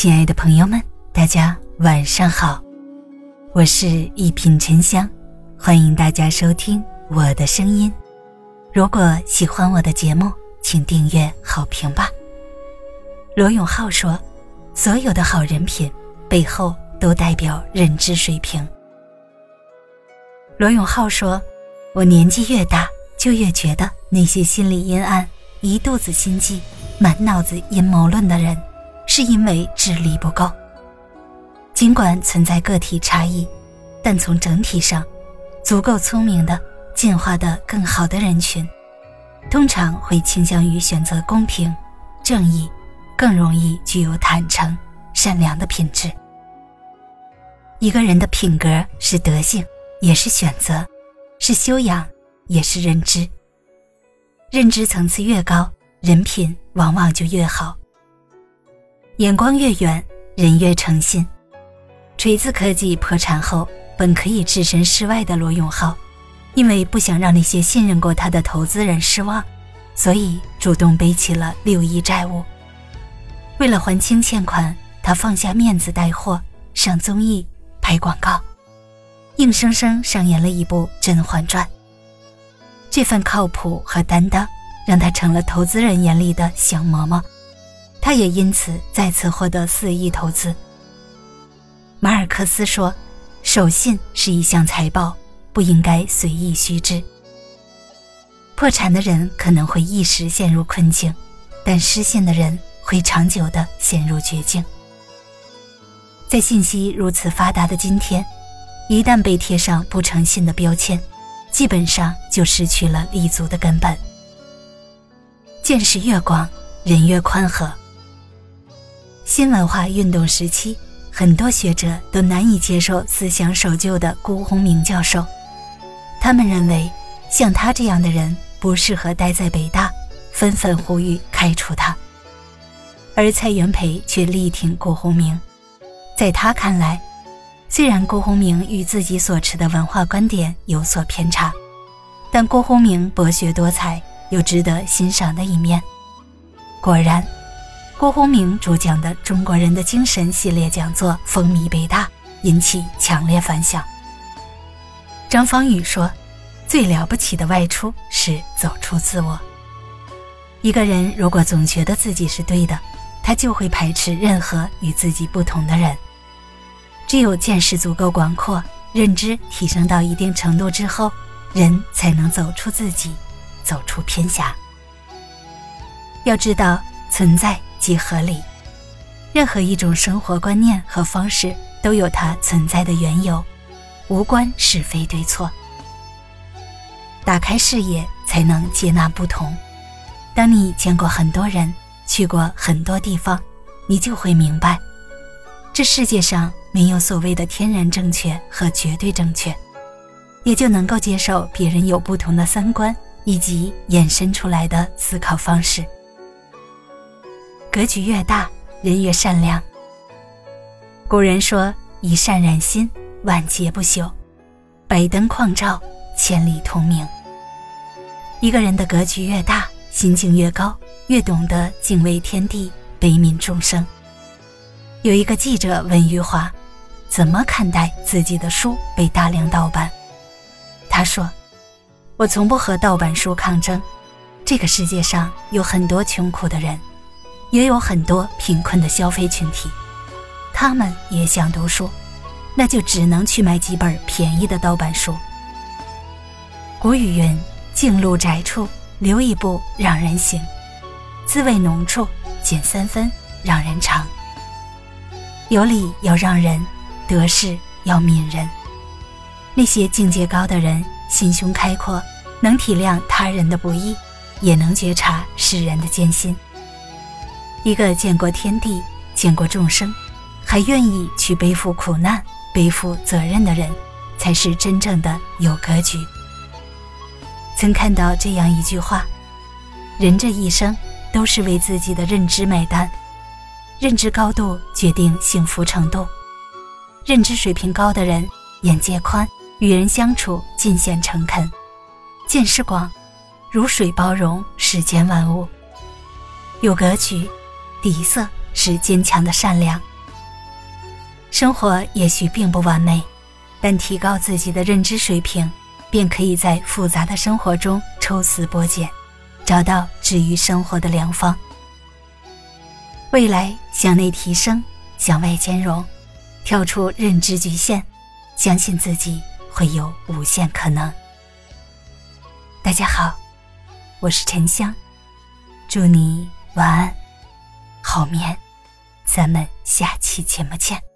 亲爱的朋友们，大家晚上好，我是一品沉香，欢迎大家收听我的声音。如果喜欢我的节目，请订阅、好评吧。罗永浩说：“所有的好人品背后都代表认知水平。”罗永浩说：“我年纪越大，就越觉得那些心里阴暗、一肚子心计、满脑子阴谋论的人。”是因为智力不够。尽管存在个体差异，但从整体上，足够聪明的、进化的更好的人群，通常会倾向于选择公平、正义，更容易具有坦诚、善良的品质。一个人的品格是德性，也是选择，是修养，也是认知。认知层次越高，人品往往就越好。眼光越远，人越诚信。锤子科技破产后，本可以置身事外的罗永浩，因为不想让那些信任过他的投资人失望，所以主动背起了六亿债务。为了还清欠款，他放下面子带货，上综艺，拍广告，硬生生上演了一部《甄嬛传》。这份靠谱和担当，让他成了投资人眼里的小嬷嬷。他也因此再次获得四亿投资。马尔克斯说：“守信是一项财宝，不应该随意虚掷。”破产的人可能会一时陷入困境，但失信的人会长久的陷入绝境。在信息如此发达的今天，一旦被贴上不诚信的标签，基本上就失去了立足的根本。见识越广，人越宽和。新文化运动时期，很多学者都难以接受思想守旧的辜鸿铭教授。他们认为，像他这样的人不适合待在北大，纷纷呼吁开除他。而蔡元培却力挺辜鸿铭。在他看来，虽然辜鸿铭与自己所持的文化观点有所偏差，但辜鸿铭博学多才，有值得欣赏的一面。果然。郭鸿铭主讲的《中国人的精神》系列讲座风靡北大，引起强烈反响。张方宇说：“最了不起的外出是走出自我。一个人如果总觉得自己是对的，他就会排斥任何与自己不同的人。只有见识足够广阔，认知提升到一定程度之后，人才能走出自己，走出偏狭。要知道，存在。”即合理，任何一种生活观念和方式都有它存在的缘由，无关是非对错。打开视野，才能接纳不同。当你见过很多人，去过很多地方，你就会明白，这世界上没有所谓的天然正确和绝对正确，也就能够接受别人有不同的三观以及衍生出来的思考方式。格局越大，人越善良。古人说：“一善染心，万劫不朽；百灯旷照，千里通明。”一个人的格局越大，心境越高，越懂得敬畏天地，悲悯众生。有一个记者问余华：“怎么看待自己的书被大量盗版？”他说：“我从不和盗版书抗争。这个世界上有很多穷苦的人。”也有很多贫困的消费群体，他们也想读书，那就只能去买几本便宜的盗版书。古语云：“径路窄处留一步让人行，滋味浓处减三分让人尝。”有理要让人，得势要悯人。那些境界高的人，心胸开阔，能体谅他人的不易，也能觉察世人的艰辛。一个见过天地、见过众生，还愿意去背负苦难、背负责任的人，才是真正的有格局。曾看到这样一句话：人这一生都是为自己的认知买单，认知高度决定幸福程度。认知水平高的人，眼界宽，与人相处尽显诚恳，见识广，如水包容世间万物，有格局。底色是坚强的善良，生活也许并不完美，但提高自己的认知水平，便可以在复杂的生活中抽丝剥茧，找到治愈生活的良方。未来向内提升，向外兼容，跳出认知局限，相信自己会有无限可能。大家好，我是沉香，祝你晚安，好眠，咱们下期节目见。